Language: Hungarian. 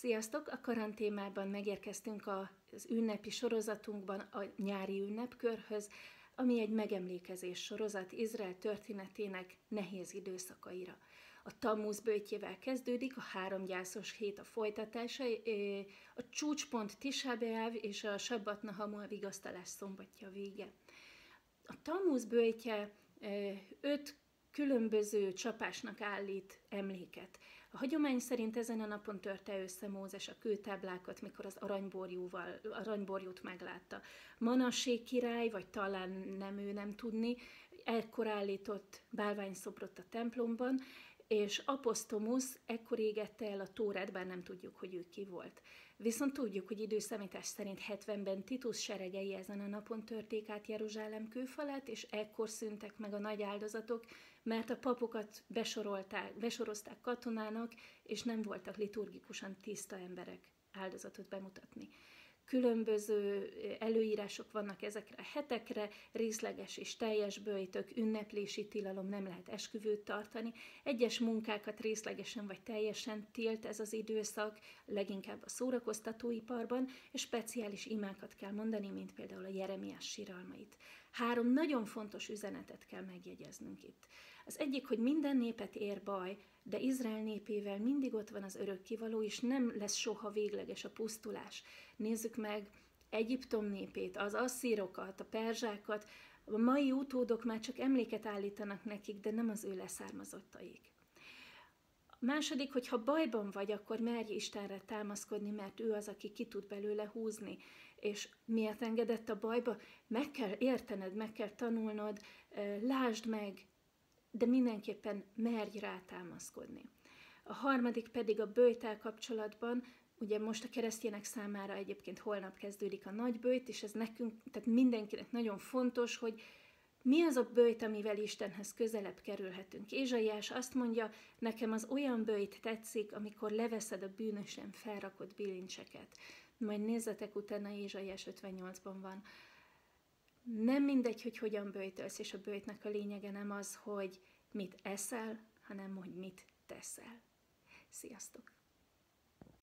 Sziasztok! A karanténában megérkeztünk az ünnepi sorozatunkban a nyári ünnepkörhöz, ami egy megemlékezés sorozat Izrael történetének nehéz időszakaira. A Tammuz bőtjével kezdődik, a három gyászos hét a folytatása, a csúcspont Tisha és a Sabbat Nahamu a vigasztalás szombatja vége. A Tammuz bőtje öt különböző csapásnak állít emléket. A hagyomány szerint ezen a napon törte össze Mózes a kőtáblákat, mikor az aranyborjúval, aranyborjút meglátta. Manassé király, vagy talán nem ő nem tudni, ekkor állított bálványszobrot a templomban, és Apostomus ekkor égette el a Tórát, bár nem tudjuk, hogy ő ki volt. Viszont tudjuk, hogy időszámítás szerint 70-ben Titus seregei ezen a napon törték át Jeruzsálem kőfalát, és ekkor szűntek meg a nagy áldozatok, mert a papokat besorolták, besorozták katonának, és nem voltak liturgikusan tiszta emberek áldozatot bemutatni különböző előírások vannak ezekre a hetekre, részleges és teljes bőjtök, ünneplési tilalom, nem lehet esküvőt tartani. Egyes munkákat részlegesen vagy teljesen tilt ez az időszak, leginkább a szórakoztatóiparban, és speciális imákat kell mondani, mint például a Jeremiás síralmait. Három nagyon fontos üzenetet kell megjegyeznünk itt. Az egyik, hogy minden népet ér baj, de Izrael népével mindig ott van az örökkivaló, és nem lesz soha végleges a pusztulás. Nézzük meg Egyiptom népét, az asszírokat, a perzsákat, a mai utódok már csak emléket állítanak nekik, de nem az ő leszármazottaik. Második, hogy ha bajban vagy, akkor merj Istenre támaszkodni, mert ő az, aki ki tud belőle húzni. És miért engedett a bajba? Meg kell értened, meg kell tanulnod, lásd meg, de mindenképpen merj rá támaszkodni. A harmadik pedig a bőjtel kapcsolatban, ugye most a keresztjének számára egyébként holnap kezdődik a nagy bőjt, és ez nekünk, tehát mindenkinek nagyon fontos, hogy mi az a bőjt, amivel Istenhez közelebb kerülhetünk? Ézsaiás azt mondja, nekem az olyan bőjt tetszik, amikor leveszed a bűnösen felrakott bilincseket. Majd nézzetek utána, Ézsaiás 58-ban van. Nem mindegy, hogy hogyan bőjtölsz, és a bőjtnek a lényege nem az, hogy mit eszel, hanem hogy mit teszel. Sziasztok!